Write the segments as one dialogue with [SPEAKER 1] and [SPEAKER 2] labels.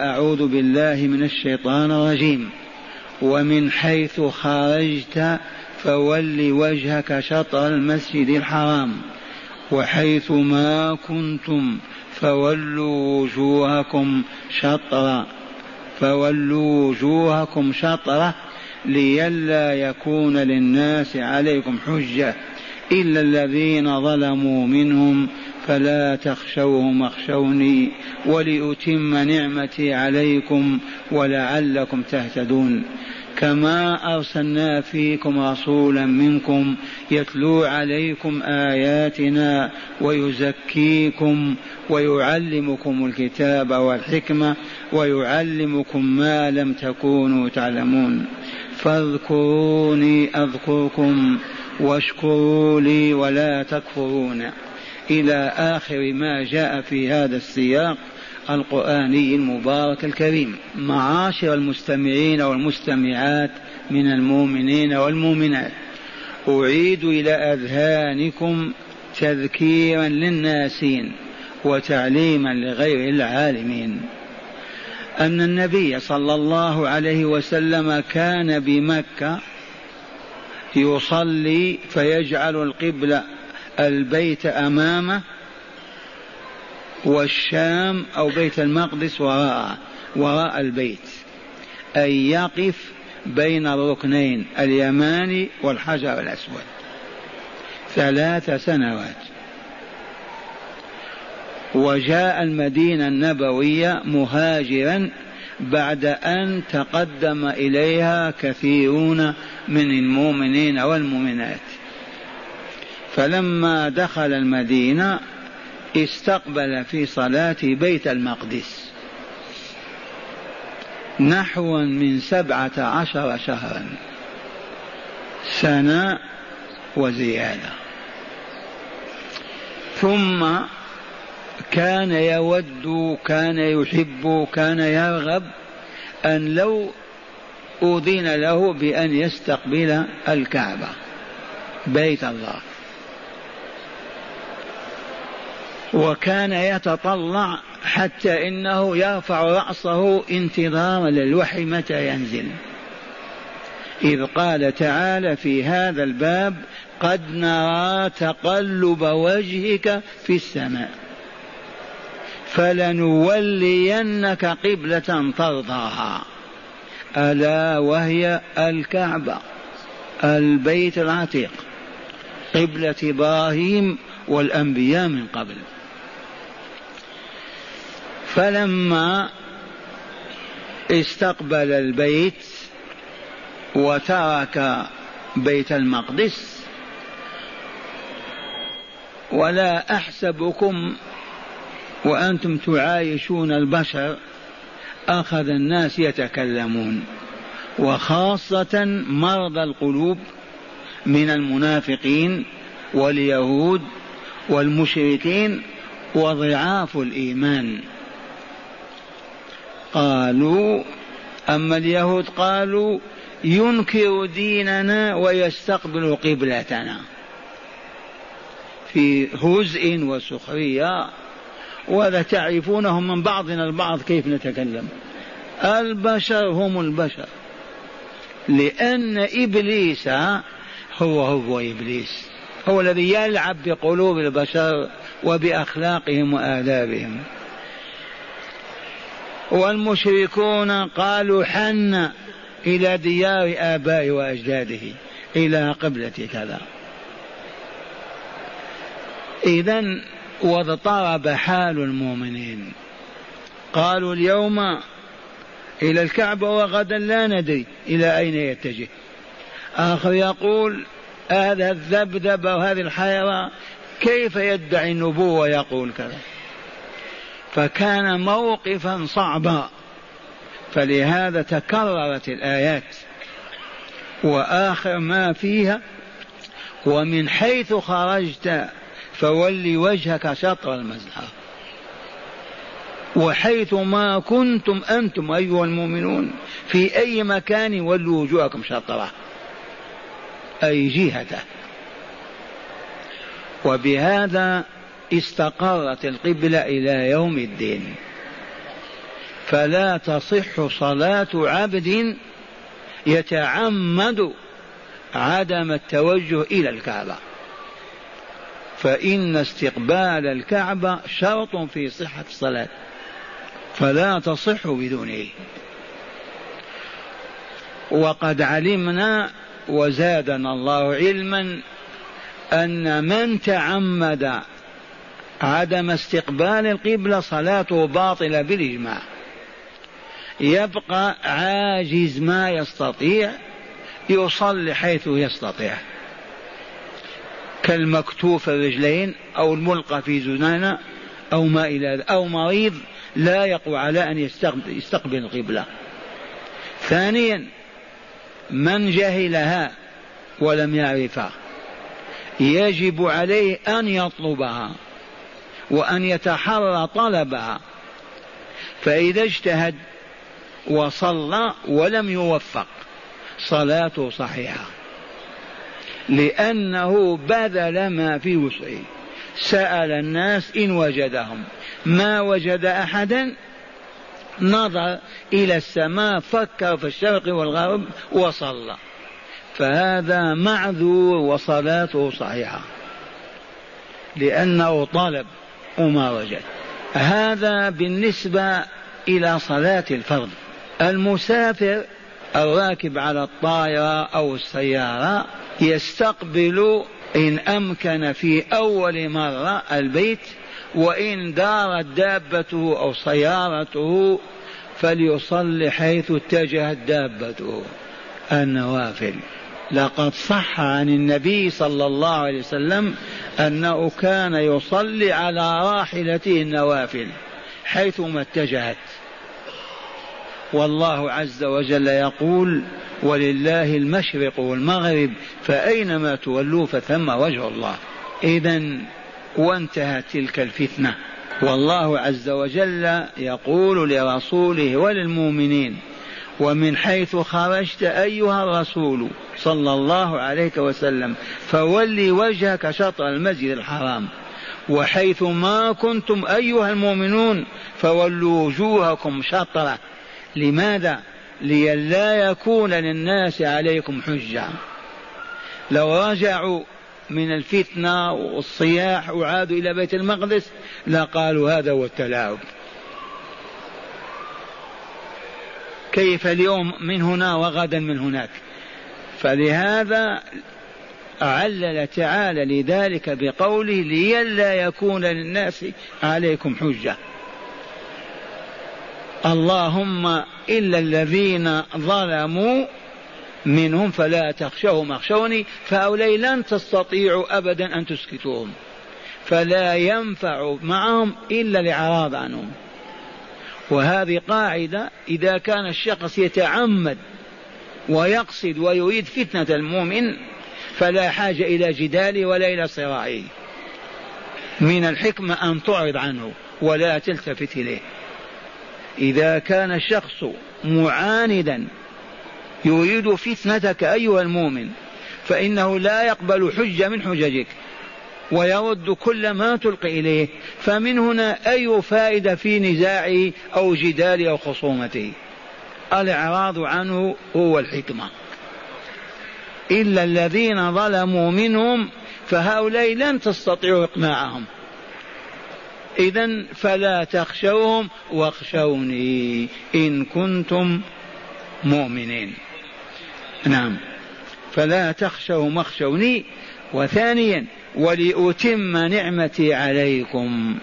[SPEAKER 1] أعوذ بالله من الشيطان الرجيم. ومن حيث خرجت فول وجهك شطر المسجد الحرام. وحيث ما كنتم فولوا وجوهكم شطرا. فولوا وجوهكم شطره لئلا يكون للناس عليكم حجة. إلا الذين ظلموا منهم فلا تخشوهم اخشوني ولأتم نعمتي عليكم ولعلكم تهتدون. كما أرسلنا فيكم رسولا منكم يتلو عليكم آياتنا ويزكيكم ويعلمكم الكتاب والحكمة ويعلمكم ما لم تكونوا تعلمون. فاذكروني أذكركم واشكروا لي ولا تكفرون. إلى آخر ما جاء في هذا السياق القرآني المبارك الكريم. معاشر المستمعين والمستمعات من المؤمنين والمؤمنات أعيد إلى أذهانكم تذكيرا للناسين وتعليما لغير العالمين. أن النبي صلى الله عليه وسلم كان بمكة يصلي فيجعل القبلة البيت أمامه والشام أو بيت المقدس وراءه وراء البيت. أي يقف بين الركنين اليماني والحجر الأسود. ثلاث سنوات. وجاء المدينة النبوية مهاجرا بعد أن تقدم إليها كثيرون من المؤمنين والمؤمنات. فلما دخل المدينة استقبل في صلاة بيت المقدس. نحو من سبعة عشر شهرا. سنة وزيادة. ثم كان يود كان يحب كان يرغب أن لو أذن له بأن يستقبل الكعبة. بيت الله. وكان يتطلع حتى إنه يرفع رأسه انتظارا للوحي متى ينزل. إذ قال تعالى في هذا الباب قد نرى تقلب وجهك في السماء فلنولينك قبلة ترضاها. ألا وهي الكعبة البيت العتيق قبلة إبراهيم والأنبياء من قبل. فلما استقبل البيت وترك بيت المقدس ولا أحسبكم وأنتم تعايشون البشر أخذ الناس يتكلمون وخاصة مرضى القلوب من المنافقين واليهود والمشركين وضعاف الإيمان. قالوا أما اليهود قالوا ينكر ديننا ويستقبل قبلتنا. في هزء وسخرية ولا تعرفونهم من بعضنا البعض كيف نتكلم. البشر هم البشر لأن إبليس هو هو إبليس. هو الذي يلعب بقلوب البشر وبأخلاقهم وآدابهم. والمشركون قالوا حن إلى ديار آبائه وأجداده إلى قبلة كذا. إذا واضطرب حال المؤمنين. قالوا اليوم إلى الكعبة وغدا لا ندري إلى أين يتجه. آخر يقول هذا الذبذبة وهذه الحيرة كيف يدعي النبوة يقول كذا؟ فكان موقفا صعبا. فلهذا تكررت الآيات. وآخر ما فيها ومن حيث خرجت فول وجهك شطر المسجد وحيث ما كنتم أنتم أيها المؤمنون في أي مكان ولوا وجوهكم شطرة. أي جهته وبهذا استقرت القبلة إلى يوم الدين. فلا تصح صلاة عبد يتعمد عدم التوجه إلى الكعبة. فإن استقبال الكعبة شرط في صحة الصلاة. فلا تصح بدونه. وقد علمنا وزادنا الله علما أن من تعمد عدم استقبال القبلة صلاته باطلة بالإجماع. يبقى عاجز ما يستطيع يصلي حيث يستطيع. كالمكتوف الرجلين أو الملقى في زنانة أو ما إلى أو مريض لا يقوى على أن يستقبل القبلة. ثانيا من جهلها ولم يعرفها يجب عليه أن يطلبها. وأن يتحرى طلبها فإذا اجتهد وصلى ولم يوفق صلاته صحيحة. لأنه بذل ما في وسعه. سأل الناس إن وجدهم. ما وجد أحدا نظر إلى السماء فكر في الشرق والغرب وصلى. فهذا معذور وصلاته صحيحة. لأنه طلب. وما وجد. هذا بالنسبة إلى صلاة الفرض. المسافر الراكب على الطائرة أو السيارة يستقبل إن أمكن في أول مرة البيت وإن دارت دابته أو سيارته فليصلي حيث اتجهت دابته. النوافل. لقد صح عن النبي صلى الله عليه وسلم أنه كان يصلي على راحلته النوافل حيثما اتجهت. والله عز وجل يقول ولله المشرق والمغرب فأينما تولوا فثم وجه الله. إذا وانتهت تلك الفتنة. والله عز وجل يقول لرسوله وللمؤمنين ومن حيث خرجت أيها الرسول صلى الله عليه وسلم فولي وجهك شطر المسجد الحرام. وحيث ما كنتم أيها المؤمنون فولوا وجوهكم شطرة. لماذا؟ لئلا يكون للناس عليكم حجة. لو رجعوا من الفتنة والصياح وعادوا إلى بيت المقدس لقالوا هذا هو التلاعب. كيف اليوم من هنا وغدا من هناك. فلهذا علل تعالى لذلك بقوله لئلا يكون للناس عليكم حجة. اللهم إلا الذين ظلموا منهم فلا تخشوهم. أخشوني فهؤلاء لن تستطيعوا أبدا أن تسكتوهم. فلا ينفع معهم إلا الإعراض عنهم. وهذه قاعدة إذا كان الشخص يتعمد ويقصد ويريد فتنة المؤمن فلا حاجة إلى جداله ولا إلى صراعه. من الحكمة أن تعرض عنه ولا تلتفت إليه. إذا كان الشخص معاندا يريد فتنتك أيها المؤمن فإنه لا يقبل حجة من حججك. ويرد كل ما تلقي إليه فمن هنا أي فائدة في نزاعه أو جداله أو خصومته؟ الإعراض عنه هو الحكمة. إلا الذين ظلموا منهم فهؤلاء لن تستطيعوا إقناعهم. إذا فلا تخشوهم واخشوني إن كنتم مؤمنين. نعم. فلا تخشوهم واخشوني. وثانيا ولأتم نعمتي عليكم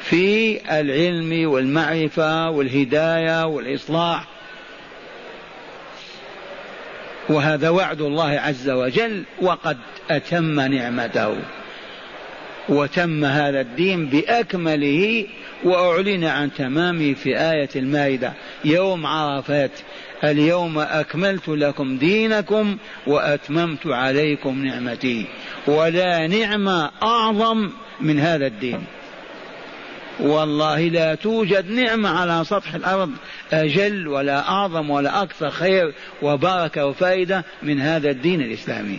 [SPEAKER 1] في العلم والمعرفة والهداية والإصلاح. وهذا وعد الله عز وجل وقد أتم نعمته. وتم هذا الدين بأكمله وأعلن عن تمامه في آية المائدة. يوم عرفات اليوم أكملت لكم دينكم وأتممت عليكم نعمتي. ولا نعمة أعظم من هذا الدين. والله لا توجد نعمة على سطح الأرض أجل ولا أعظم ولا أكثر خير وبركة وفائدة من هذا الدين الإسلامي.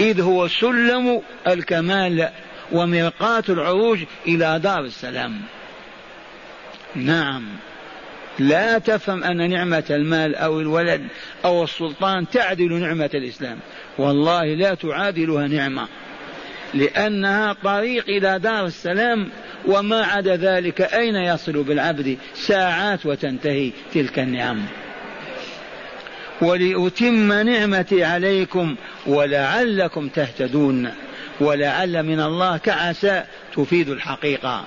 [SPEAKER 1] إذ هو سلم الكمال ومرقاة العروج إلى دار السلام. نعم. لا تفهم أن نعمة المال أو الولد أو السلطان تعدل نعمة الإسلام. والله لا تعادلها نعمة لأنها طريق إلى دار السلام وما عدا ذلك أين يصل بالعبد؟ ساعات وتنتهي تلك النعم. ولأتم نعمتي عليكم ولعلكم تهتدون ولعل من الله كعسى تفيد الحقيقة.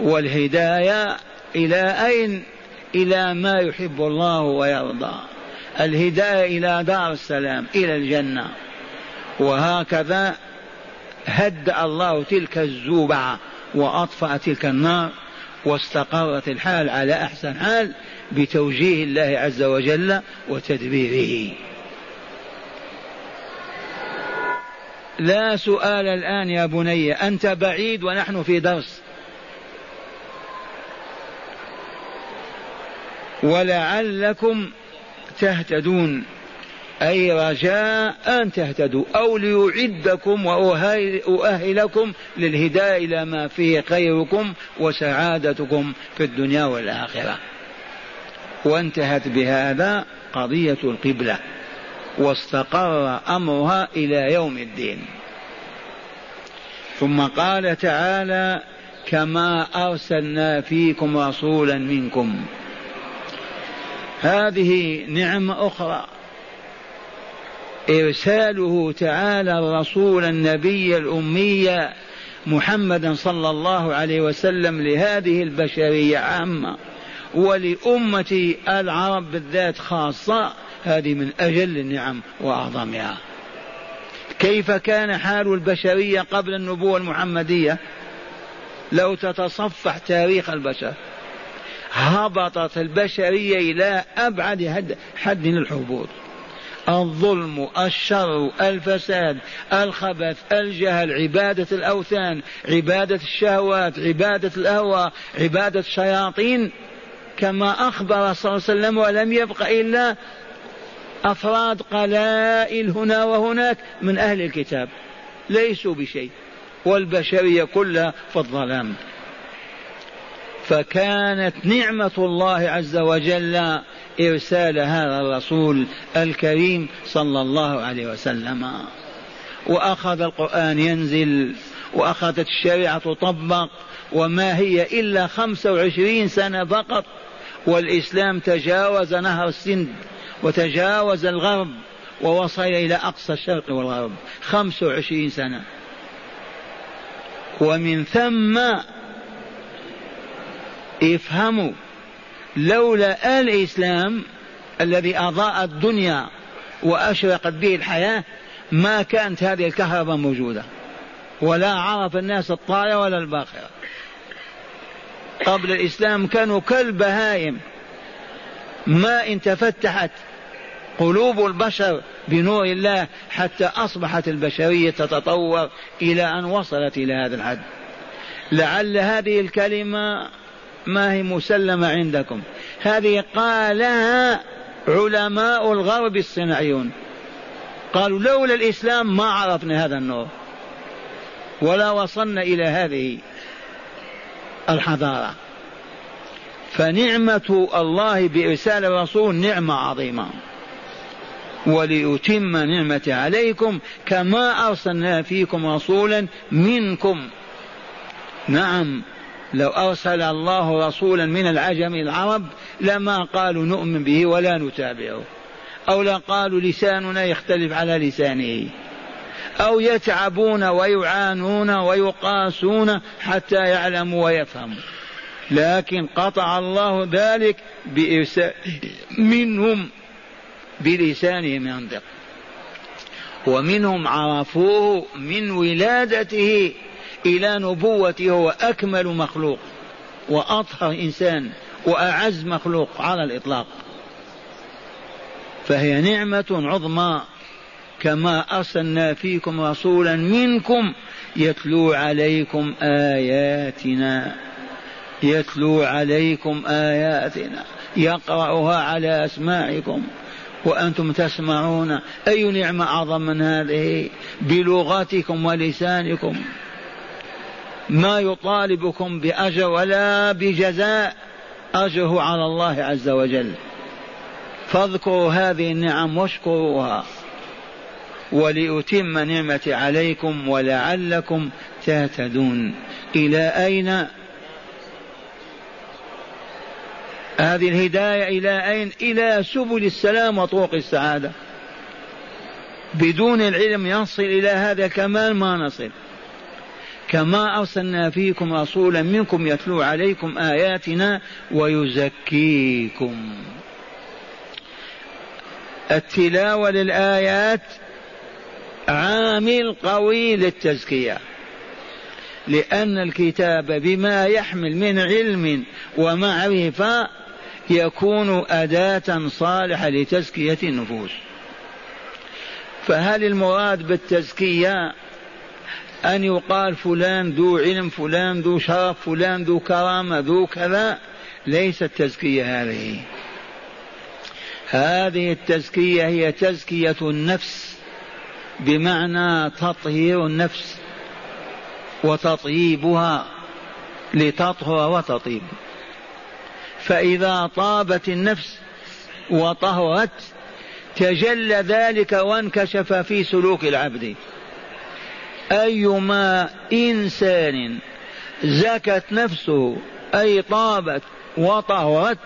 [SPEAKER 1] والهداية إلى أين؟ إلى ما يحب الله ويرضى. الهداية إلى دار السلام إلى الجنة. وهكذا هدأ الله تلك الزوبعة وأطفأ تلك النار واستقرت الحال على أحسن حال بتوجيه الله عز وجل وتدبيره. لا سؤال الآن يا بني أنت بعيد ونحن في درس. ولعلكم تهتدون. أي رجاء أن تهتدوا أو ليعدكم وأؤهلكم للهداية إلى ما فيه خيركم وسعادتكم في الدنيا والآخرة. وانتهت بهذا قضية القبلة واستقر أمرها إلى يوم الدين. ثم قال تعالى كما أرسلنا فيكم رسولا منكم هذه نعمة أخرى. إرساله تعالى الرسول النبي الأمي محمدا صلى الله عليه وسلم لهذه البشرية عامة ولأمة العرب بالذات خاصة. هذه من أجل النعم وأعظمها. كيف كان حال البشرية قبل النبوة المحمدية؟ لو تتصفح تاريخ البشر. هبطت البشرية إلى أبعد حد الحبوط الظلم الشر الفساد الخبث الجهل عبادة الأوثان عبادة الشهوات عبادة الأهوى عبادة الشياطين. كما أخبر صلى الله عليه وسلم ولم يبق إلا أفراد قلائل هنا وهناك من أهل الكتاب. ليسوا بشيء. والبشرية كلها في الظلام. فكانت نعمة الله عز وجل إرسال هذا الرسول الكريم صلى الله عليه وسلم. وأخذ القرآن ينزل وأخذت الشريعة تطبق وما هي إلا خمسة وعشرين سنة فقط. والإسلام تجاوز نهر السند وتجاوز الغرب ووصل إلى أقصى الشرق والغرب. خمسة وعشرين سنة. ومن ثم افهموا لولا الإسلام الذي أضاء الدنيا وأشرقت به الحياة ما كانت هذه الكهرباء موجودة ولا عرف الناس الطاية ولا الباخرة. قبل الإسلام كانوا كالبهائم ما إن تفتحت قلوب البشر بنور الله حتى أصبحت البشرية تتطور إلى أن وصلت إلى هذا الحد. لعل هذه الكلمة ما هي مسلمة عندكم. هذه قالها علماء الغرب الصناعيون. قالوا لولا الإسلام ما عرفنا هذا النور ولا وصلنا إلى هذه الحضارة. فنعمة الله بإرسال الرسول نعمة عظيمة. وليتم نعمته عليكم كما أرسلنا فيكم رسولا منكم. نعم. لو أرسل الله رسولا من العجم العرب لما قالوا نؤمن به ولا نتابعه. أو لقالوا لساننا يختلف على لسانه. أو يتعبون ويعانون ويقاسون حتى يعلموا ويفهموا. لكن قطع الله ذلك بإرسال منهم بلسانهم ينطق. ومنهم عرفوه من ولادته إلى نبوته هو أكمل مخلوق وأطهر إنسان وأعز مخلوق على الإطلاق. فهي نعمة عظمى كما أرسلنا فيكم رسولا منكم يتلو عليكم آياتنا يتلو عليكم آياتنا يقرأها على أسماعكم. وأنتم تسمعون أي نعمة أعظم من هذه؟ بلغتكم ولسانكم. ما يطالبكم بأجر ولا بجزاء أجره على الله عز وجل. فاذكروا هذه النعم واشكروها. ولأتم نعمتي عليكم ولعلكم تهتدون. إلى أين؟ هذه الهداية إلى أين؟ إلى سبل السلام وطرق السعادة. بدون العلم يصل إلى هذا الكمال ما نصل. كما أرسلنا فيكم رسولا منكم يتلو عليكم آياتنا ويزكيكم. التلاوة للآيات عامل قوي للتزكية. لأن الكتاب بما يحمل من علم ومعرفة يكون أداة صالحة لتزكية النفوس. فهل المراد بالتزكية أن يقال فلان ذو علم فلان ذو شرف فلان ذو كرامة ذو كذا. ليست تزكية هذه. هذه التزكية هي تزكية النفس بمعنى تطهير النفس وتطييبها لتطهر وتطيب. فإذا طابت النفس وطهرت تجلى ذلك وانكشف في سلوك العبد. أيما إنسان زكت نفسه أي طابت وطهرت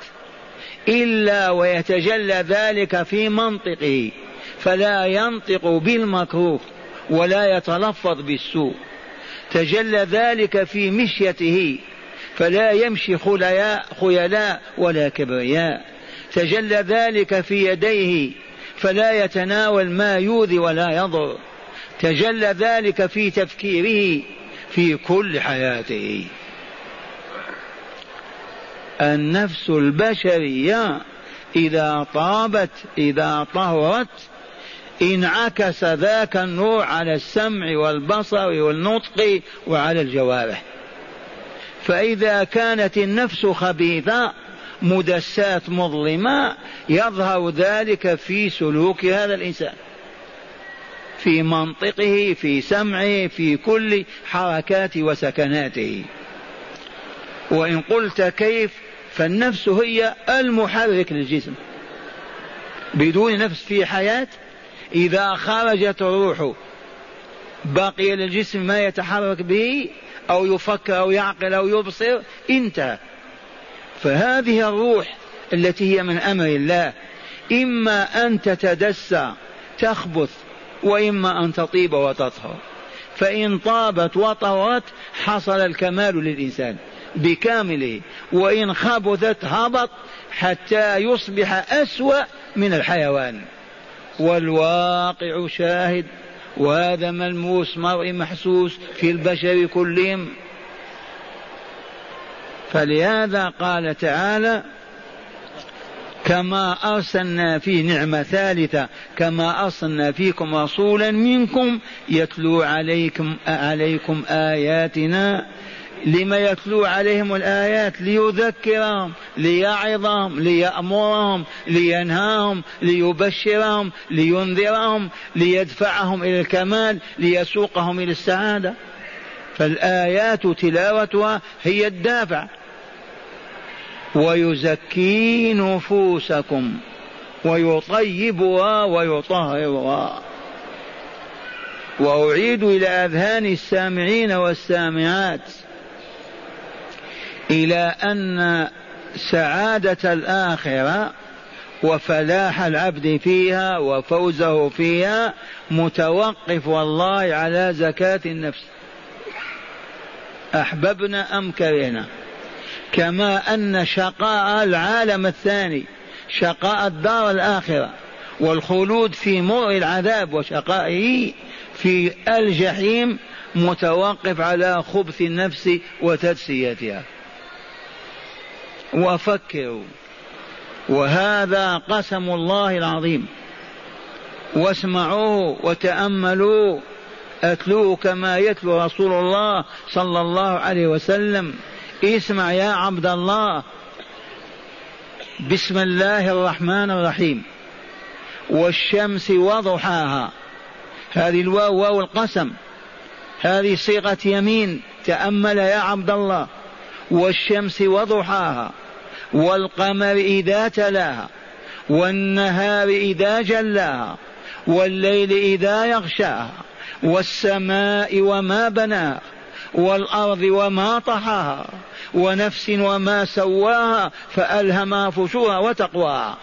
[SPEAKER 1] إلا ويتجلى ذلك في منطقه فلا ينطق بالمكروه ولا يتلفظ بالسوء. تجلى ذلك في مشيته فلا يمشي خلياء خيلاء ولا كبرياء. تجلى ذلك في يديه فلا يتناول ما يؤذي ولا يضر. تجلى ذلك في تفكيره في كل حياته. النفس البشرية إذا طابت إذا طهرت انعكس ذاك النور على السمع والبصر والنطق وعلى الجوارح. فإذا كانت النفس خبيثة مدسات مظلمة يظهر ذلك في سلوك هذا الإنسان. في منطقه في سمعه في كل حركات وسكناته. وإن قلت كيف فالنفس هي المحرك للجسم. بدون نفس في حياة إذا خرجت الروح بقي للجسم ما يتحرك به أو يفكر أو يعقل أو يبصر انتهى. فهذه الروح التي هي من أمر الله إما أن تتدسى تخبث وإما أن تطيب وتطهر. فإن طابت وطهرت حصل الكمال للإنسان بكامله. وإن خبثت هبط حتى يصبح أسوأ من الحيوان. والواقع شاهد. وهذا ملموس مرء محسوس في البشر كلهم. فلهذا قال تعالى كما أرسلنا في نعمة ثالثة كما أرسلنا فيكم رسولا منكم يتلو عليكم عليكم آياتنا لما يتلو عليهم الآيات ليذكرهم ليعظهم ليأمرهم لينهاهم ليبشرهم لينذرهم ليدفعهم إلى الكمال ليسوقهم إلى السعادة. فالآيات تلاوتها هي الدافع. ويزكي نفوسكم ويطيبها ويطهرها. وأعيد إلى أذهان السامعين والسامعات إلى أن سعادة الآخرة وفلاح العبد فيها وفوزه فيها متوقف والله على زكاة النفس. أحببنا أم كرهنا؟ كما أن شقاء العالم الثاني شقاء الدار الآخرة والخلود في مر العذاب وشقائه في الجحيم متوقف على خبث النفس وتدسيتها وفكروا وهذا قسم الله العظيم. واسمعوه وتأملوا أتلوه كما يتلو رسول الله صلى الله عليه وسلم. اسمع يا عبد الله. بسم الله الرحمن الرحيم. والشمس وضحاها. هذه الواو واو القسم. هذه صيغة يمين. تأمل يا عبد الله. والشمس وضحاها. والقمر إذا تلاها. والنهار إذا جلاها. والليل إذا يغشاها. والسماء وما بناها. والأرض وما طحاها ونفس وما سواها فألهمها فجورها وتقواها.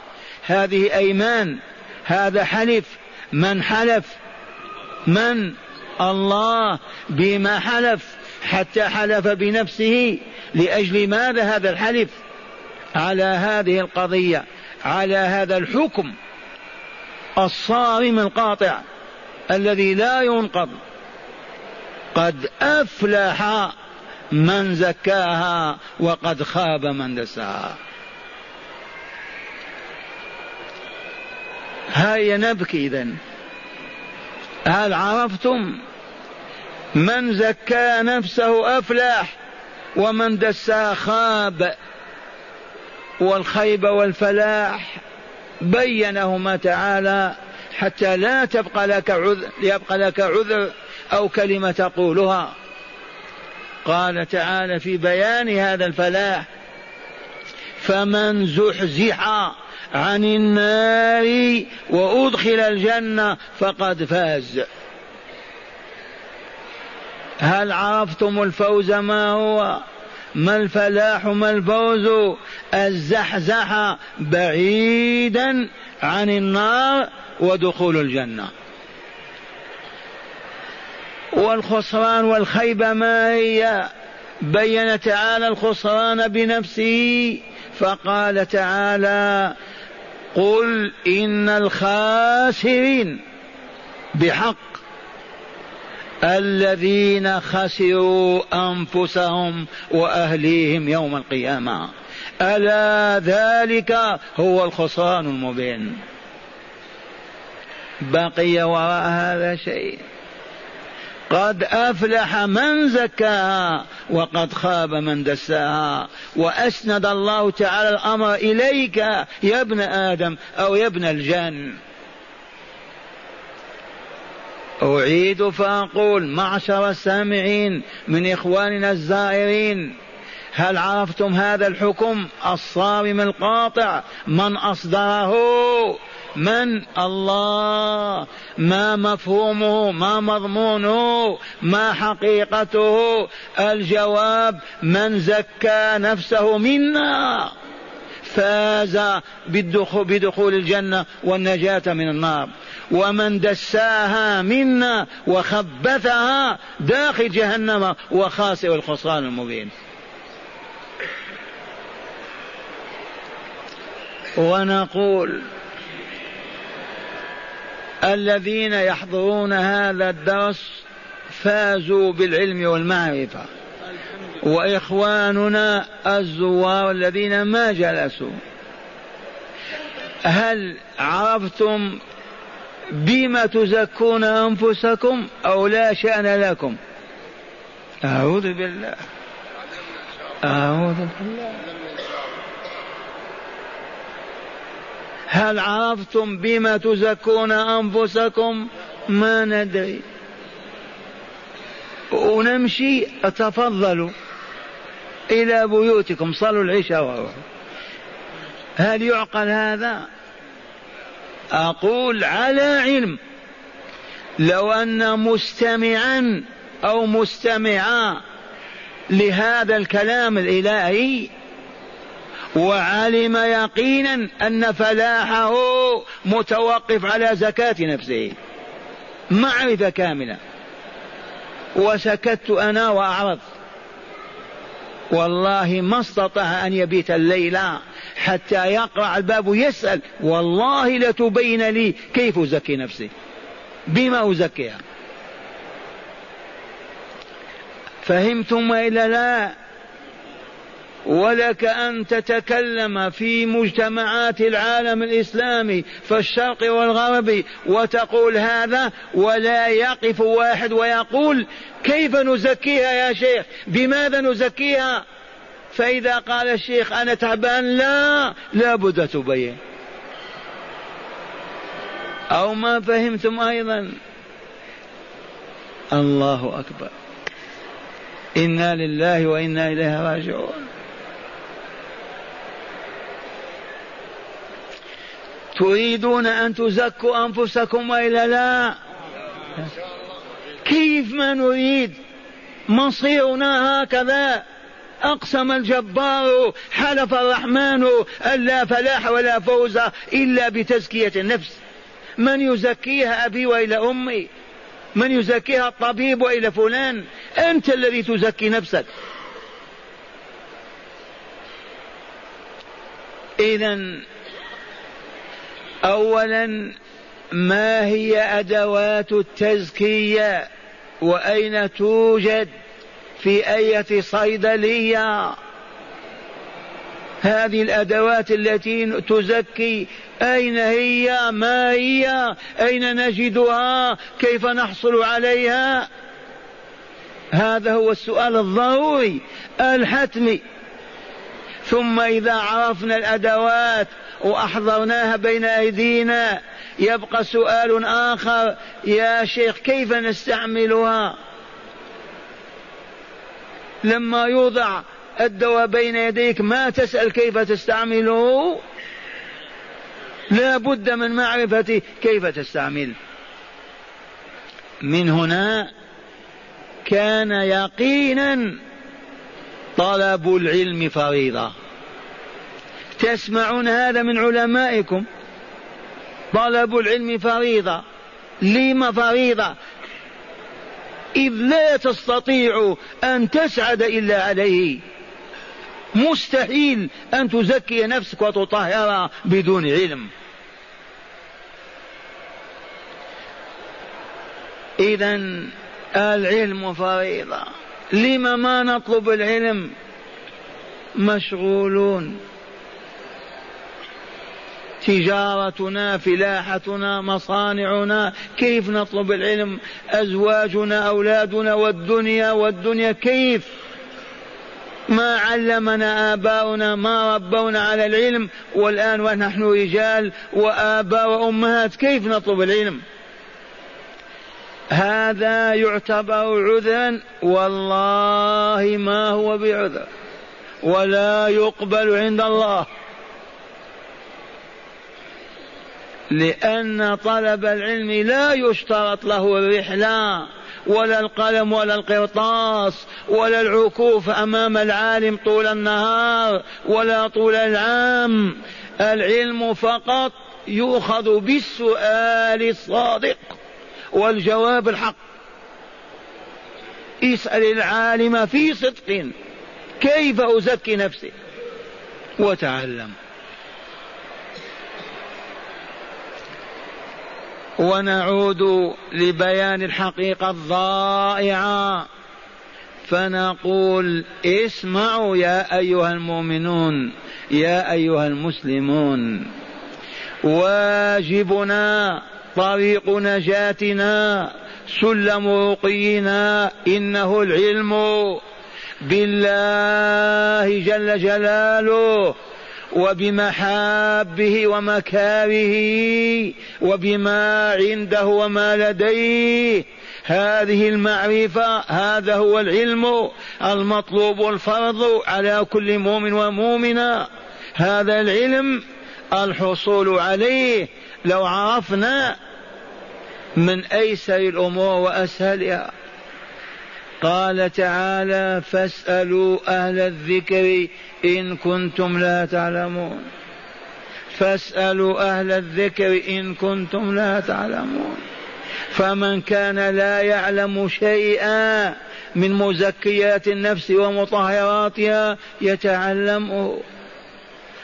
[SPEAKER 1] هذه أيمان هذا حلف. من حلف؟ من؟ الله. بما حلف حتى حلف بنفسه. لأجل ماذا هذا الحلف؟ على هذه القضية على هذا الحكم الصارم القاطع الذي لا ينقض. قد أفلح من زكاها وقد خاب من دساها. هيا نبكي إذا هل عرفتم. من زكى نفسه أفلح ومن دساها خاب. والخيب والفلاح بينهما تعالى حتى لا تبقى لك عذر يبقى لك عذر أو كلمة تقولها. قال تعالى في بيان هذا الفلاح فمن زحزح عن النار وأدخل الجنة فقد فاز. هل عرفتم الفوز ما هو؟ ما الفلاح ما الفوز؟ الزحزح بعيدا عن النار ودخول الجنة. والخسران والخيبة ما هي؟ بين تعالى الخسران بنفسه فقال تعالى قل إن الخاسرين بحق الذين خسروا أنفسهم وأهليهم يوم القيامة. ألا ذلك هو الخسران المبين. بقي وراء هذا شيء. قد أفلح من زكاها وقد خاب من دساها. وأسند الله تعالى الأمر إليك يا ابن آدم أو يا ابن الجن. أعيد فأقول معشر السامعين من إخواننا الزائرين هل عرفتم هذا الحكم الصارم القاطع؟ من أصدره من الله؟ ما مفهومه؟ ما مضمونه؟ ما حقيقته؟ الجواب من زكى نفسه منا فاز بالدخول بدخول الجنة والنجاة من النار. ومن دساها منا وخبثها داخل جهنم وخاسر الخسران المبين. ونقول الذين يحضرون هذا الدرس فازوا بالعلم والمعرفة. وإخواننا الزوار الذين ما جلسوا. هل عرفتم بما تزكون أنفسكم أو لا شأن لكم؟ أعوذ بالله. أعوذ بالله. هل عرفتم بما تزكون أنفسكم؟ ما ندري. ونمشي تفضلوا إلى بيوتكم صلوا العشاء وروحوا. هل يعقل هذا؟ أقول على علم. لو أن مستمعا أو مستمعا لهذا الكلام الإلهي وعلم يقينا أن فلاحه متوقف على زكاة نفسه. معرفه كاملة. وسكت أنا واعرضت والله ما استطاع أن يبيت الليلة حتى يقرع الباب ويسال والله لتبين لي كيف أزكي نفسي. بما أزكيها. فهمتم وإلا لا؟ ولك أن تتكلم في مجتمعات العالم الإسلامي في الشرق والغرب وتقول هذا ولا يقف واحد ويقول كيف نزكيها يا شيخ؟ بماذا نزكيها؟ فإذا قال الشيخ أنا تعبان لا لابد تبين. أو ما فهمتم أيضا؟ الله أكبر. إنا لله وإنا إليه راجعون. تريدون أن تزكوا أنفسكم وإلا لا؟ كيف ما نريد؟ مصيرنا هكذا. أقسم الجبار حلف الرحمن ألا فلاح ولا فوز إلا بتزكية النفس. من يزكيها أبي وإلى أمي؟ من يزكيها الطبيب وإلى فلان؟ أنت الذي تزكي نفسك. إذا أولا ما هي أدوات التزكية؟ وأين توجد؟ في أية صيدلية. هذه الأدوات التي تزكي أين هي؟ ما هي؟ أين نجدها؟ كيف نحصل عليها؟ هذا هو السؤال الضروري الحتمي. ثم إذا عرفنا الأدوات وأحضرناها بين أيدينا. يبقى سؤال آخر. يا شيخ كيف نستعملها؟ لما يوضع الدواء بين يديك ما تسأل كيف تستعمله؟ لا بد من معرفة كيف تستعمل. من هنا كان يقينا طلب العلم فريضة. تسمعون هذا من علمائكم؟ طلب العلم فريضة. لم فريضة؟ إذ لا تستطيع أن تسعد إلا عليه. مستحيل أن تزكي نفسك وتطهرها بدون علم. إذا العلم فريضة. لم ما نطلب العلم؟ مشغولون. تجارتنا فلاحتنا مصانعنا كيف نطلب العلم؟ أزواجنا أولادنا والدنيا والدنيا كيف؟ ما علمنا آباؤنا ما ربونا على العلم والآن ونحن رجال وآباء وأمهات كيف نطلب العلم؟ هذا يعتبر عذرا والله ما هو بعذر ولا يقبل عند الله. لأن طلب العلم لا يشترط له الرحلة ولا القلم ولا القرطاس ولا العكوف أمام العالم طول النهار ولا طول العام. العلم فقط يؤخذ بالسؤال الصادق والجواب الحق. اسأل العالم في صدق كيف أزكي نفسي وتعلم. ونعود لبيان الحقيقة الضائعة. فنقول اسمعوا يا أيها المؤمنون يا أيها المسلمون. واجبنا طريق نجاتنا سلم رقينا إنه العلم بالله جل جلاله. وبمحابه ومكاره وبما عنده وما لديه. هذه المعرفة هذا هو العلم المطلوب الفرض على كل مؤمن ومؤمنة. هذا العلم الحصول عليه لو عرفنا من أيسر الأمور وأسهلها. قال تعالى فاسألوا أهل الذكر إن كنتم لا تعلمون. فاسألوا أهل الذكر إن كنتم لا تعلمون. فمن كان لا يعلم شيئا من مزكيات النفس ومطهراتها يتعلمه.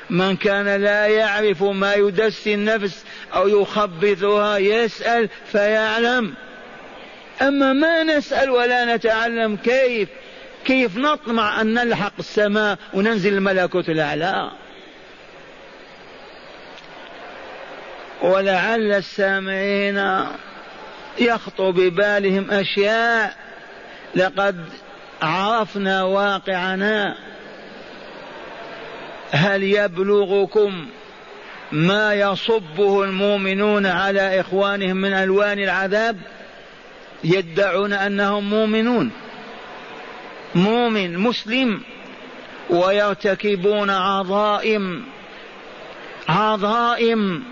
[SPEAKER 1] من كان لا يعرف ما يدسي النفس أو يخبثها يسأل فيعلم. أما ما نسأل ولا نتعلم كيف كيف نطمع أن نلحق السماء وننزل الملكوت الأعلى. ولعل السامعين يخطر ببالهم أشياء لقد عرفنا واقعنا. هل يبلغكم ما يصبه المؤمنون على إخوانهم من ألوان العذاب؟ يدعون أنهم مؤمنون. مؤمن مسلم. ويرتكبون عظائم. عظائم.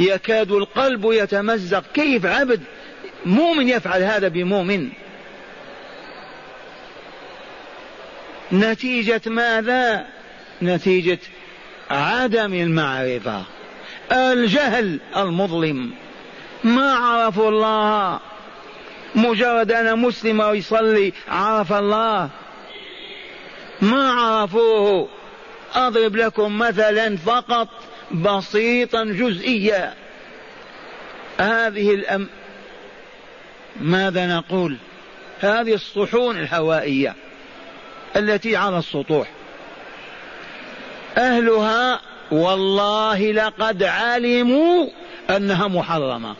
[SPEAKER 1] يكاد القلب يتمزق. كيف عبد؟ مؤمن يفعل هذا بمؤمن. نتيجة ماذا؟ نتيجة عدم المعرفة. الجهل المظلم. ما عرفوا الله. مجرد أنا مسلم ويصلي عرف الله. ما عرفوه. أضرب لكم مثلا فقط بسيطا جزئيا. هذه الأم ماذا نقول؟ هذه الصحون الهوائية التي على السطوح. أهلها والله لقد علموا أنها محرمة.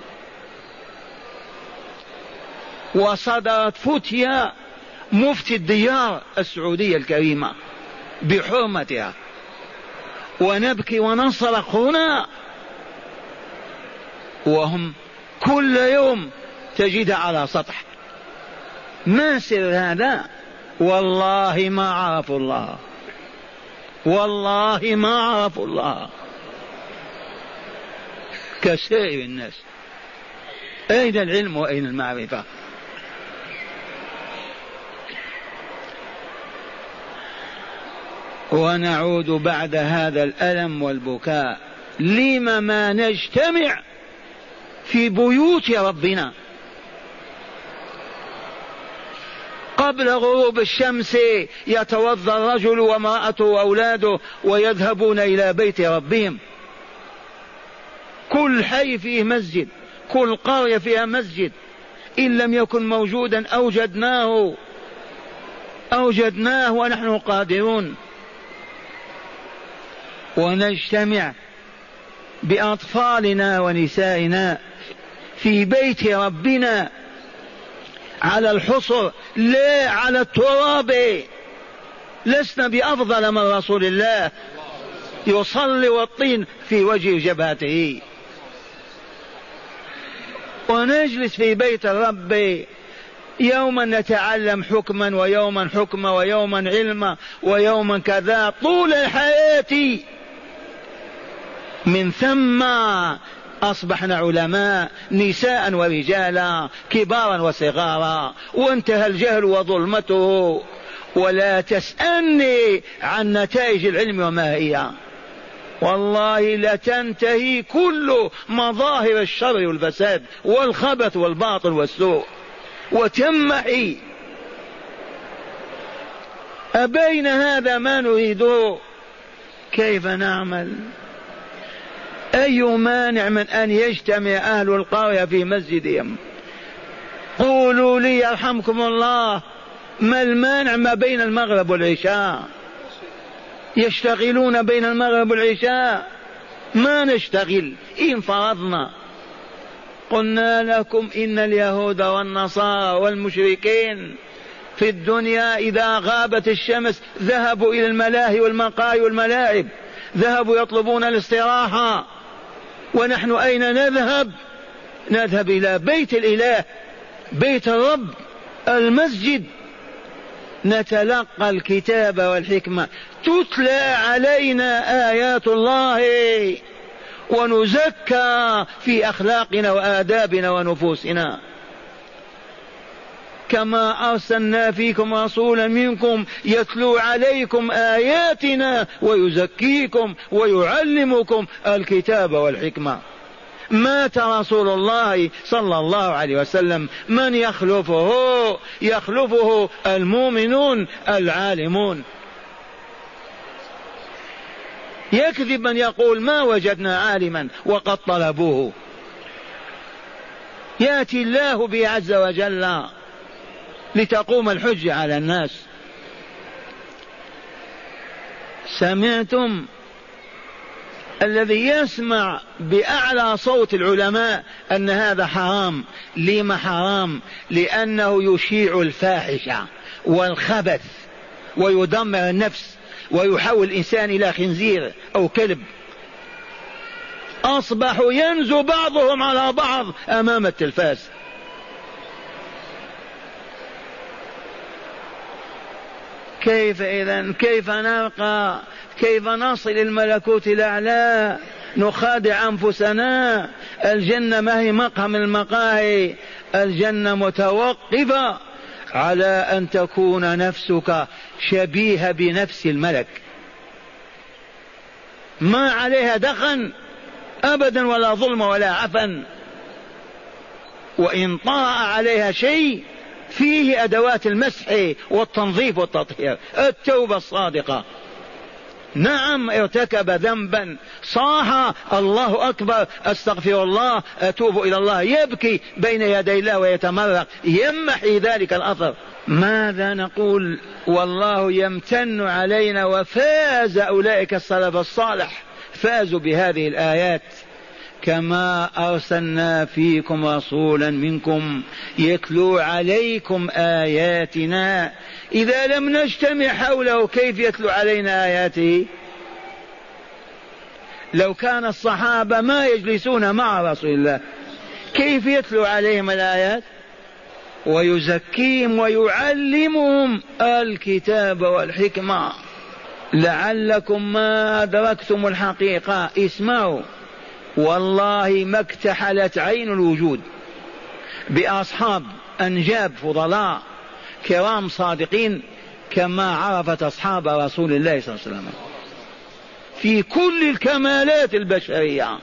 [SPEAKER 1] وصدرت فتيا مفتي الديار السعودية الكريمة بحرمتها. ونبكي ونصرخ هنا. وهم كل يوم تجدها على سطح. ما سر هذا؟ والله ما عرفوا الله. والله ما عرفوا الله. كسائر الناس. أين العلم وأين المعرفة؟ ونعود بعد هذا الألم والبكاء لم ما نجتمع في بيوت ربنا. قبل غروب الشمس يتوضأ الرجل وامرأته وأولاده ويذهبون إلى بيت ربهم. كل حي فيه مسجد كل قرية فيها مسجد. إن لم يكن موجودا أوجدناه أوجدناه ونحن قادرون. ونجتمع بأطفالنا ونسائنا في بيت ربنا على الحصر لا على التراب. لسنا بأفضل من رسول الله. يصلي والطين في وجه جبهته. ونجلس في بيت الرب. يوما نتعلم حكما ويوما حكما ويوما علما ويوما كذا. طول الحياة من ثم أصبحنا علماء نساء ورجالا كبارا وصغارا وانتهى الجهل وظلمته. ولا تسألني عن نتائج العلم وما هي. والله لتنتهي كل مظاهر الشر والفساد والخبث والباطل والسوء. وتمحي أبين هذا ما نريده كيف نعمل؟ أي مانع من أن يجتمع أهل القرية في مسجدهم. قولوا لي يرحمكم الله ما المانع ما بين المغرب والعشاء؟ يشتغلون بين المغرب والعشاء؟ ما نشتغل؟ إن فرضنا. قلنا لكم إن اليهود والنصارى والمشركين في الدنيا إذا غابت الشمس ذهبوا إلى الملاهي والمقاهي والملاعب ذهبوا يطلبون الاستراحة. ونحن أين نذهب؟ نذهب إلى بيت الإله بيت الرب المسجد. نتلقى الكتاب والحكمة. تتلى علينا آيات الله ونزكى في أخلاقنا وآدابنا ونفوسنا. كما أرسلنا فيكم رسولا منكم يتلو عليكم آياتنا ويزكيكم ويعلمكم الكتاب والحكمة. مات رسول الله صلى الله عليه وسلم. من يخلفه؟ يخلفه المؤمنون العالمون. يكذب من يقول ما وجدنا عالما وقد طلبوه. يأتي الله به عز وجل. لتقوم الحجة على الناس. سمعتم الذي يسمع بأعلى صوت العلماء أن هذا حرام. لما حرام؟ لأنه يشيع الفاحشة والخبث ويدمر النفس ويحول الإنسان إلى خنزير أو كلب. أصبحوا ينزو بعضهم على بعض أمام التلفاز. كيف إذا؟ كيف نرقى كيف نصل الملكوت الأعلى؟ نخادع أنفسنا؟ الجنة ما هي مقهى من المقاهي. الجنة متوقفة على أن تكون نفسك شبيهة بنفس الملك. ما عليها دخن أبدا ولا ظلم ولا عفن وإن طاع عليها شيء فيه أدوات المسح والتنظيف والتطهير. التوبة الصادقة. نعم ارتكب ذنبا. صاح الله أكبر. أستغفر الله أتوب إلى الله. يبكي بين يدي الله ويتمرق. يمحي ذلك الأثر. ماذا نقول؟ والله يمتن علينا وفاز أولئك السلف الصالح. فازوا بهذه الآيات. كما أرسلنا فيكم رسولا منكم يتلو عليكم آياتنا. إذا لم نجتمع حوله كيف يتلو علينا آياته؟ لو كان الصحابة ما يجلسون مع رسول الله كيف يتلو عليهم الآيات؟ ويزكيهم ويعلمهم الكتاب والحكمة. لعلكم ما أدركتم الحقيقة اسمعوا. والله ما اكتحلت عين الوجود بأصحاب أنجاب فضلاء كرام صادقين كما عرفت أصحاب رسول الله صلى الله عليه وسلم. في كل الكمالات البشرية.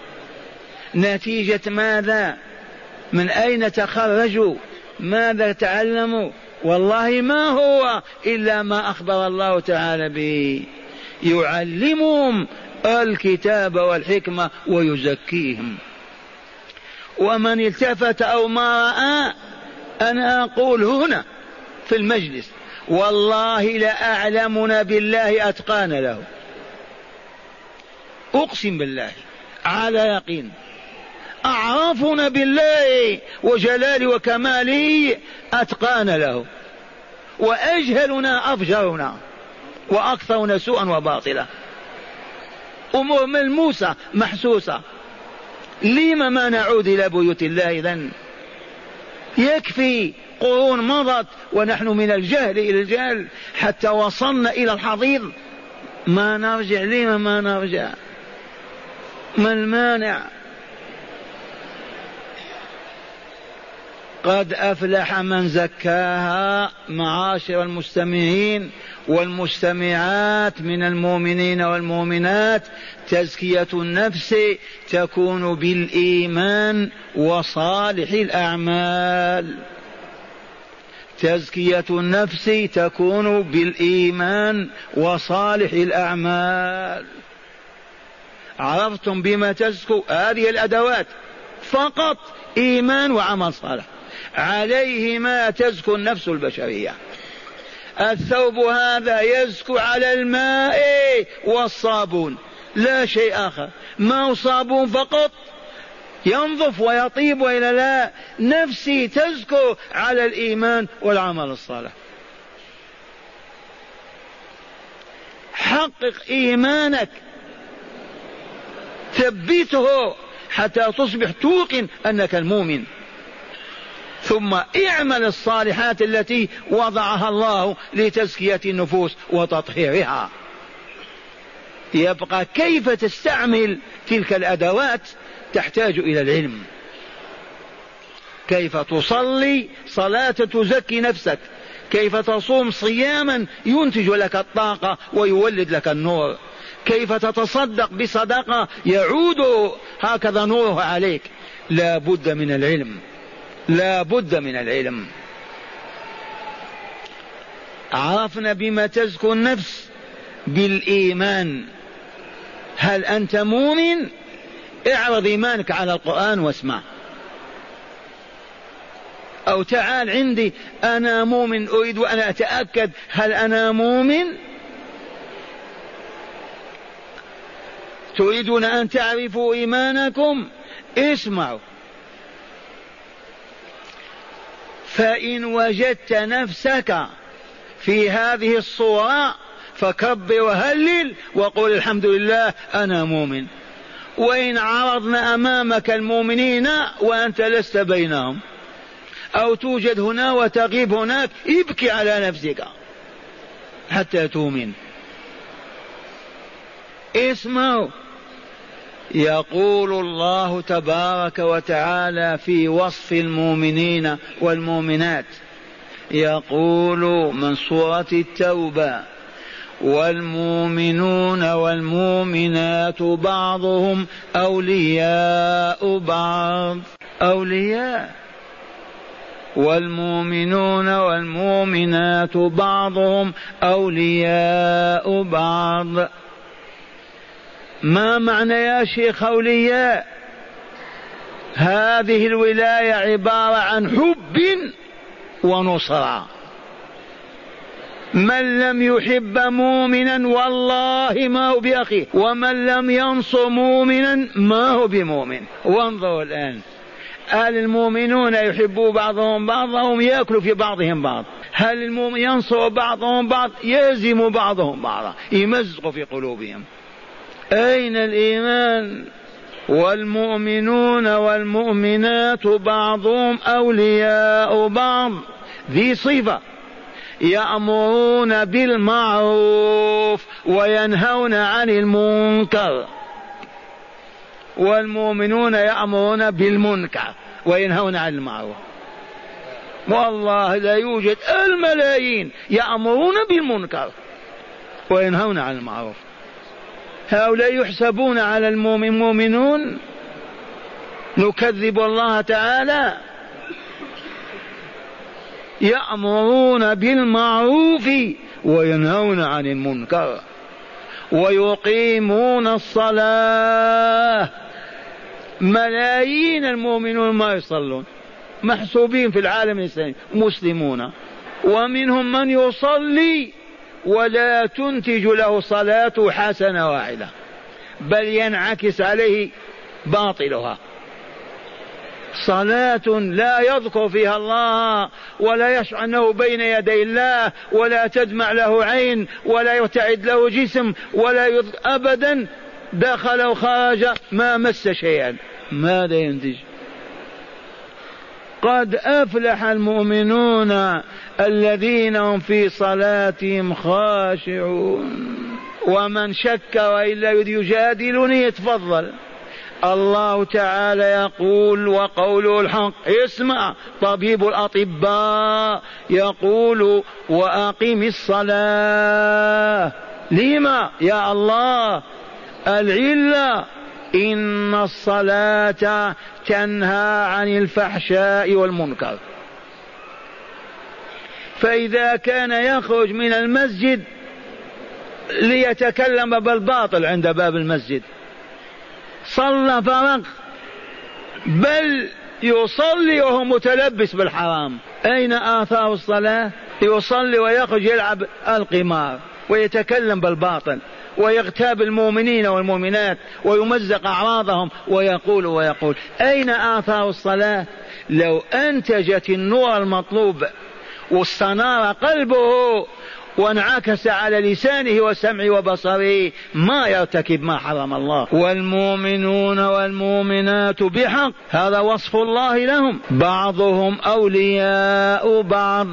[SPEAKER 1] نتيجة ماذا؟ من أين تخرجوا؟ ماذا تعلموا؟ والله ما هو إلا ما أخبر الله تعالى به. يعلمهم الكتاب والحكمة ويزكيهم. ومن التفت أو ما رأى أنا أقول هنا في المجلس والله لأعلمنا بالله أتقان له. أقسم بالله على يقين. أعرفنا بالله وجلاله وكماله أتقان له. وأجهلنا أفجرنا وأكثرنا سوءا وباطلا. أمور ملموسة محسوسة. لم ما نعود إلى بيوت الله إذا يكفي قرون مضت ونحن من الجهل إلى الجهل حتى وصلنا إلى الحضيض. ما نرجع لما ما نرجع؟ ما المانع؟ قد أفلح من زكاها معاشر المستمعين والمستمعات من المؤمنين والمؤمنات. تزكية النفس تكون بالإيمان وصالح الأعمال. تزكية النفس تكون بالإيمان وصالح الأعمال. عرفتم بما تزكو هذه الأدوات؟ فقط إيمان وعمل صالح. عليهما تزكو النفس البشرية. الثوب هذا يزكو على الماء والصابون. لا شيء آخر. ماء وصابون فقط؟ ينظف ويطيب وإلى لا. نفسي تزكو على الإيمان والعمل الصالح. حقق إيمانك. ثبته حتى تصبح توقن أنك المؤمن. ثم اعمل الصالحات التي وضعها الله لتزكية النفوس وتطهيرها. يبقى كيف تستعمل تلك الأدوات تحتاج إلى العلم. كيف تصلي صلاة تزكي نفسك؟ كيف تصوم صياما ينتج لك الطاقة ويولد لك النور؟ كيف تتصدق بصدقة يعود هكذا نوره عليك؟ لا بد من العلم. لا بد من العلم. عرفنا بما تزكو النفس بالإيمان. هل أنت مؤمن؟ اعرض إيمانك على القرآن واسمع. أو تعال عندي أنا مؤمن أريد أن أتأكد هل أنا مؤمن؟ تريدون أن تعرفوا إيمانكم؟ اسمعوا. فإن وجدت نفسك في هذه الصورة فكبر وهلل وقل الحمد لله أنا مؤمن. وإن عرضنا أمامك المؤمنين وأنت لست بينهم. أو توجد هنا وتغيب هناك ابكي على نفسك حتى تؤمن. اسمعوا. يقول الله تبارك وتعالى في وصف المؤمنين والمؤمنات. يقول من سورة التوبة والمؤمنون والمؤمنات بعضهم أولياء بعض. أولياء. والمؤمنون والمؤمنات بعضهم أولياء بعض. ما معنى يا شيخ أولياء؟ هذه الولاية عبارة عن حب ونصرة. من لم يحب مؤمنا والله ما هو بأخيه ومن لم ينصر مؤمنا ما هو بمؤمن. وانظروا الآن. هل المؤمنون يحبوا بعضهم بعضهم يأكلوا في بعضهم بعض؟ هل المؤمن ينصر بعضهم بعض؟ يهزم بعضهم بعضا يمزق في قلوبهم. أين الإيمان؟ والمؤمنون والمؤمنات بعضهم أولياء بعض. ذي صفة. يأمرون بالمعروف وينهون عن المنكر. والمؤمنون يأمرون بالمنكر وينهون عن المعروف. والله لا يوجد الملايين يأمرون بالمنكر وينهون عن المعروف. هؤلاء يحسبون على المؤمنون نكذب الله تعالى. يأمرون بالمعروف وينهون عن المنكر. ويقيمون الصلاة. ملايين المؤمنون ما يصلون. محسوبين في العالم الإسلامي. مسلمون. ومنهم من يصلي. ولا تنتج له صلاته حسنة واحدة بل ينعكس عليه باطلها. صلاة لا يذكر فيها الله ولا يشعر أنه بين يدي الله ولا تدمع له عين ولا يرتعد له جسم ولا أبدا دخل وخرج ما مس شيئا. ماذا ينتج؟ قد أفلح المؤمنون الذين هم في صلاتهم خاشعون. ومن شك وإلا يجادلني يتفضل الله تعالى يقول وقوله الحق اسمع طبيب الأطباء يقول وأقم الصلاة. لما؟ يا الله العلة. إن الصلاة تنهى عن الفحشاء والمنكر. فإذا كان يخرج من المسجد ليتكلم بالباطل عند باب المسجد. صلى فرق. بل يصلي وهو متلبس بالحرام. أين آثار الصلاة؟ يصلي ويخرج يلعب القمار ويتكلم بالباطل. ويغتاب المؤمنين والمؤمنات ويمزق أعراضهم ويقول ويقول. أين آثار الصلاة؟ لو أنتجت النور المطلوب واستنار قلبه وانعكس على لسانه وسمعه وبصره ما يرتكب ما حرم الله. والمؤمنون والمؤمنات بحق هذا وصف الله لهم. بعضهم أولياء بعض.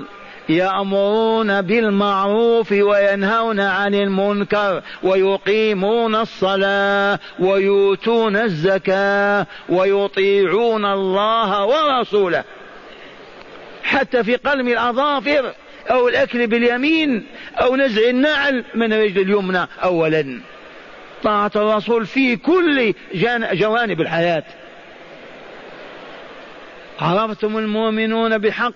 [SPEAKER 1] يأمرون بالمعروف وينهون عن المنكر ويقيمون الصلاة ويؤتون الزكاة ويطيعون الله ورسوله. حتى في قلم الأظافر أو الأكل باليمين أو نزع النعل من الرجل اليمنى أولا. طاعة الرسول في كل جوانب الحياة. عرفتم المؤمنون بحق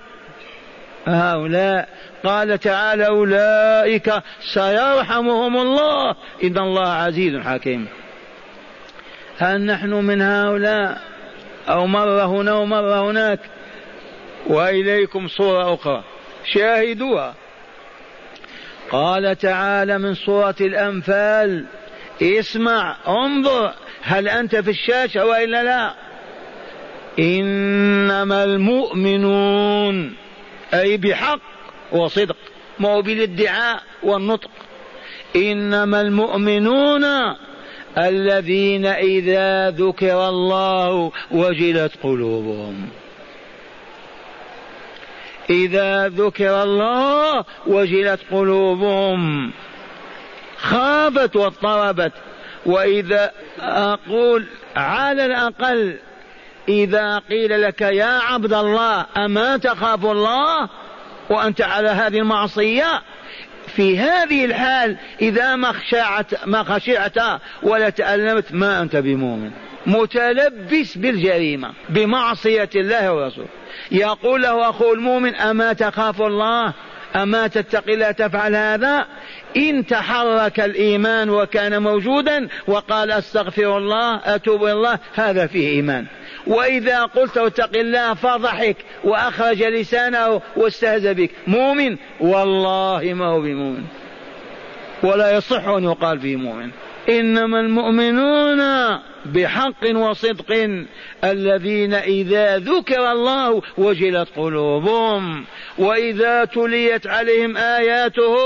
[SPEAKER 1] هؤلاء. قال تعالى أولئك سيرحمهم الله. إن الله عزيز حكيم. هل نحن من هؤلاء؟ أو مرة هنا ومرة هناك. وإليكم صورة أخرى. شاهدوها. قال تعالى من سورة الأنفال. اسمع انظر هل أنت في الشاشة وإلا لا؟ إنما المؤمنون. أي بحق وصدق. ما هو بالادعاء والنطق. إنما المؤمنون الذين إذا ذكر الله وجلت قلوبهم. إذا ذكر الله وجلت قلوبهم. خافت واضطربت. وإذا أقول على الأقل إذا قيل لك يا عبد الله أما تخاف الله؟ وأنت على هذه المعصية؟ في هذه الحال إذا ما خشعت ما خشعت ولا تألمت ما أنت بمؤمن. متلبس بالجريمة بمعصية الله ورسوله. يقول له أخو المؤمن أما تخاف الله؟ أما تتقي لا تفعل هذا؟ إن تحرك الإيمان وكان موجودا وقال أستغفر الله أتوب إلى الله هذا فيه إيمان. وإذا قلت اتق الله فضحك وأخرج لسانه واستهزأ بك. مؤمن؟ والله ما هو بمؤمن. ولا يصح أن يقال فيه مؤمن. إنما المؤمنون بحق وصدق الذين إذا ذكر الله وجلت قلوبهم وإذا تليت عليهم آياته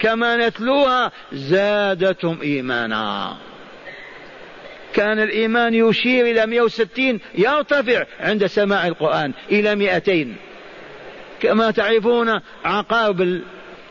[SPEAKER 1] كما نتلوها زادتهم إيمانا. كان الإيمان يشير إلى 160 يرتفع عند سماع القرآن إلى 200 كما تعرفون عقارب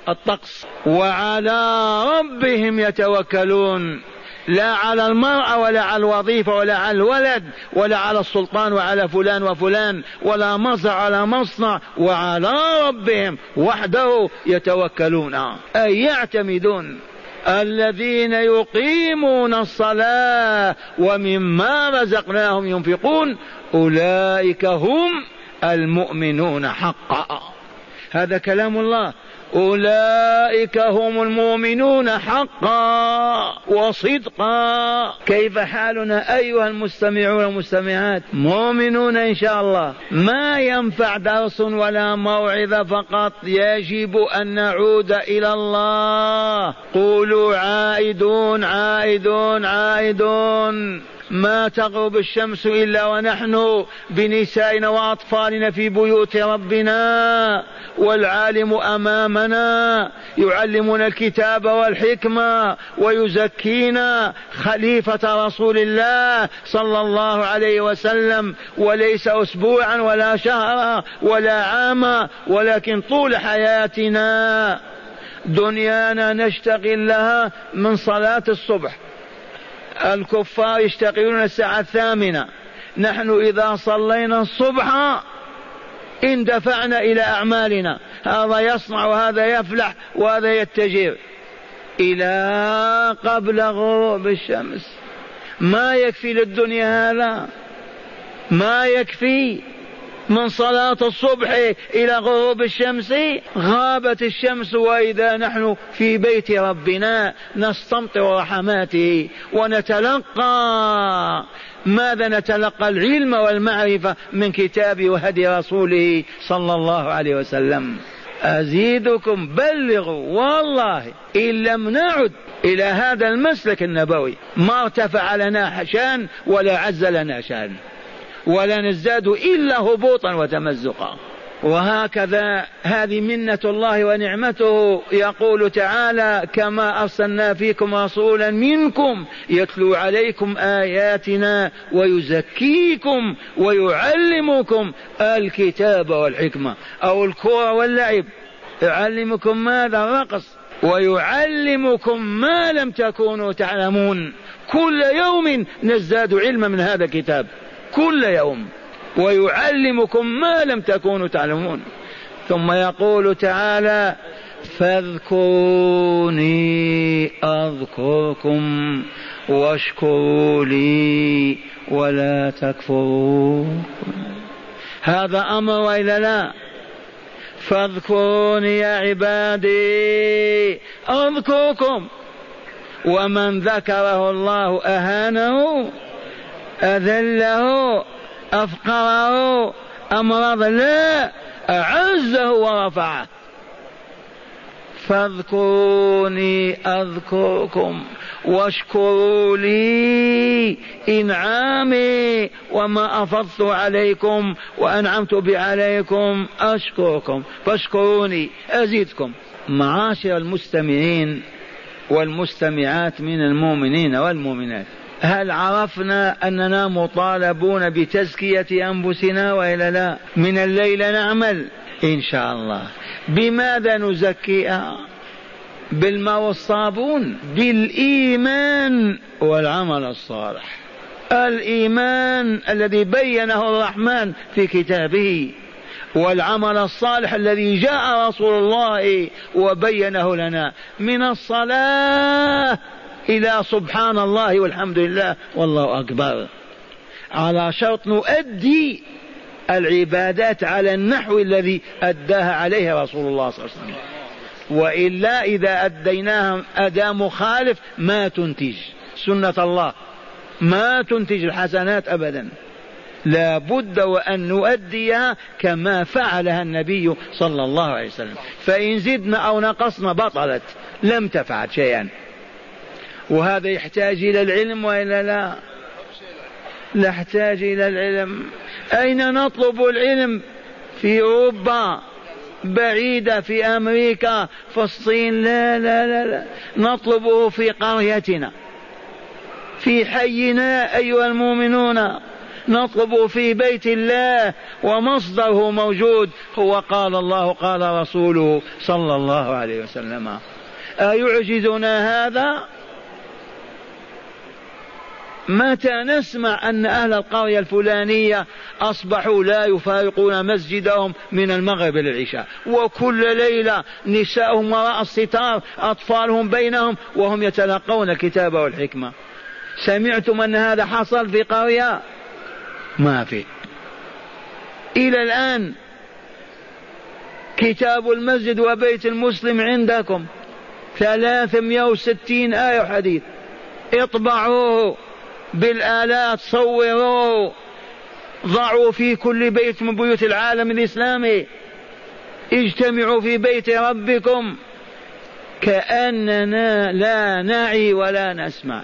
[SPEAKER 1] الطقس وعلى ربهم يتوكلون. لا على المرأة ولا على الوظيفة ولا على الولد ولا على السلطان وعلى فلان وفلان ولا مصنع على مصنع وعلى ربهم وحده يتوكلون. أي يعتمدون. الذين يقيمون الصلاة ومما رزقناهم ينفقون أولئك هم المؤمنون حقا. هذا كلام الله. أولئك هم المؤمنون حقا وصدقا. كيف حالنا أيها المستمعون والمستمعات؟ مؤمنون إن شاء الله. ما ينفع درس ولا موعظة فقط. يجب أن نعود إلى الله. قولوا عائدون عائدون عائدون. ما تغرب الشمس إلا ونحن بنسائنا وأطفالنا في بيوت ربنا والعالم أمامنا يعلمنا الكتاب والحكمة ويزكينا خليفة رسول الله صلى الله عليه وسلم. وليس أسبوعا ولا شهرا ولا عاما ولكن طول حياتنا دنيانا نشتغل لها من صلاة الصبح. الكفار يشتغلون الساعة الثامنة. نحن إذا صلينا الصبح اندفعنا إلى أعمالنا. هذا يصنع وهذا يفلح وهذا يتجر إلى قبل غروب الشمس. ما يكفي للدنيا هذا؟ ما يكفي. من صلاة الصبح إلى غروب الشمس غابت الشمس وإذا نحن في بيت ربنا نستمطر رحماته ونتلقى. ماذا نتلقى؟ العلم والمعرفة من كتاب وهدي رسوله صلى الله عليه وسلم. أزيدكم بلغوا. والله إن لم نعد إلى هذا المسلك النبوي ما ارتفع لنا شان ولا عز لنا شان. ولا نزداد إلا هبوطا وتمزقا. وهكذا هذه منة الله ونعمته يقول تعالى كما أرسلنا فيكم رسولا منكم يتلو عليكم آياتنا ويزكيكم ويعلمكم الكتاب والحكمة أو الكرة واللعب. يعلمكم ماذا؟ الرقص. ويعلمكم ما لم تكونوا تعلمون. كل يوم نزداد علما من هذا الكتاب. كل يوم ويعلمكم ما لم تكونوا تعلمون. ثم يقول تعالى فاذكروني أذكركم واشكروا لي ولا تكفروا. هذا أمر وإلا لا؟ فاذكروني يا عبادي أذكركم. ومن ذكره الله أهانه أذله أفقره أمرض لا أعزه ورفعه. فاذكروني أذكركم واشكروا لي إنعامي وما أفضت عليكم وأنعمت بعليكم أشكركم. فاشكروني أزيدكم. معاشر المستمعين والمستمعات من المؤمنين والمؤمنات. هل عرفنا أننا مطالبون بتزكية أنفسنا وإلا لا؟ من الليل نعمل إن شاء الله. بماذا نزكيها بالماء والصابون بالإيمان والعمل الصالح. الإيمان الذي بينه الرحمن في كتابه والعمل الصالح الذي جاء رسول الله وبينه لنا. من الصلاة إلى سبحان الله والحمد لله. والله أكبر. على شرط نؤدي العبادات على النحو الذي أداها عليه رسول الله صلى الله عليه وسلم. وإلا إذا أديناها أداء مخالف ما تنتج سنة الله. ما تنتج الحسنات أبدا. لا بد وأن نؤديها كما فعلها النبي صلى الله عليه وسلم. فإن زدنا أو نقصنا بطلت. لم تفعل شيئا. وهذا يحتاج إلى العلم وإلا لا؟ نحتاج إلى العلم. أين نطلب العلم؟ في أوروبا بعيدة في أمريكا في الصين. لا لا لا, لا. نطلبه في قريتنا. في حينا أيها المؤمنون. نطلبه في بيت الله ومصدره موجود. هو قال الله قال رسوله صلى الله عليه وسلم. أيعجزنا هذا؟ متى نسمع أن أهل القرية الفلانية أصبحوا لا يفارقون مسجدهم من المغرب إلى العشاء وكل ليلة نساؤهم وراء الستار أطفالهم بينهم وهم يتلقون الكتاب والحكمة. سمعتم أن هذا حصل في قرية؟ ما في. إلى الآن كتاب المسجد وبيت المسلم عندكم. ثلاثمائة وستين آية حديث. اطبعوه. بالآلات صوروه ضعوا في كل بيت من بيوت العالم الإسلامي. اجتمعوا في بيت ربكم كأننا لا نعي ولا نسمع.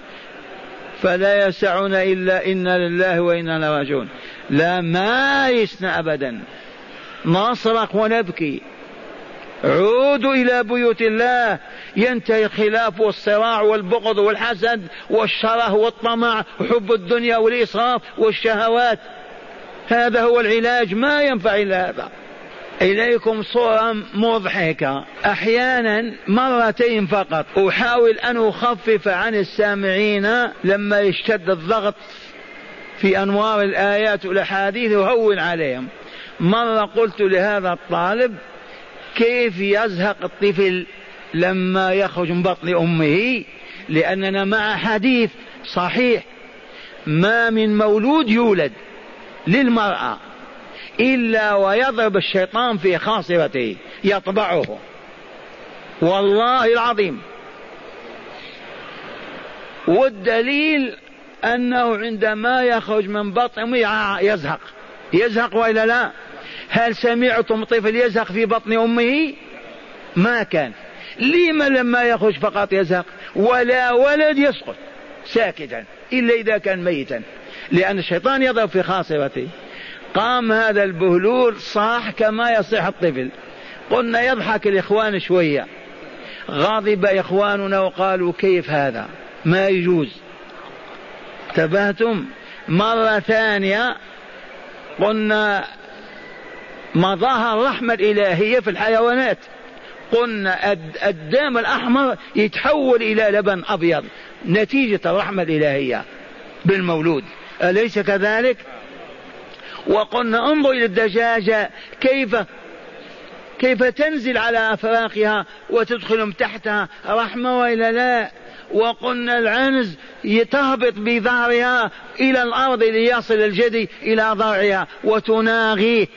[SPEAKER 1] فلا يسعنا إلا إنا لله وإنا راجعون. لا ما يسنا أبدا. نصرخ ونبكي. عودوا إلى بيوت الله. ينتهي الخلاف والصراع والبغض والحسد والشره والطمع وحب الدنيا والإسراف والشهوات. هذا هو العلاج. ما ينفع إلا هذا إليكم صورة مضحكة. أحيانا مرتين فقط. أحاول أن أخفف عن السامعين لما يشتد الضغط في أنوار الآيات والأحاديث أهون عليهم. مرة قلت لهذا الطالب كيف يزهق الطفل لما يخرج من بطن أمه؟ لأننا مع حديث صحيح. ما من مولود يولد للمرأة إلا ويضرب الشيطان في خاصرته يطبعه. والله العظيم. والدليل أنه عندما يخرج من بطن أمه يزهق. يزهق وإلا لا؟ هل سمعتم طفل يزهق في بطن أمه؟ ما كان. لما لما يخرج فقط يزهق ولا ولد يسقط ساكتا إلا إذا كان ميتا. لأن الشيطان يضرب في خاصرته. قام هذا البهلول صاح كما يصيح الطفل. قلنا يضحك الإخوان شوية. غضب إخواننا وقالوا كيف هذا؟ ما يجوز. انتبهتم؟ مرة ثانية قلنا مضاها الرحمة الإلهية في الحيوانات. قلنا الدم الأحمر يتحول إلى لبن أبيض. نتيجة الرحمة الإلهية بالمولود. أليس كذلك؟ وقلنا انظر إلى الدجاجة. كيف كيف تنزل على أفراخها وتدخلهم تحتها رحمة وإلا لا؟ وقلنا العنز تهبط بظهرها إلى الأرض ليصل الجدي إلى ضرعها وتناغيه.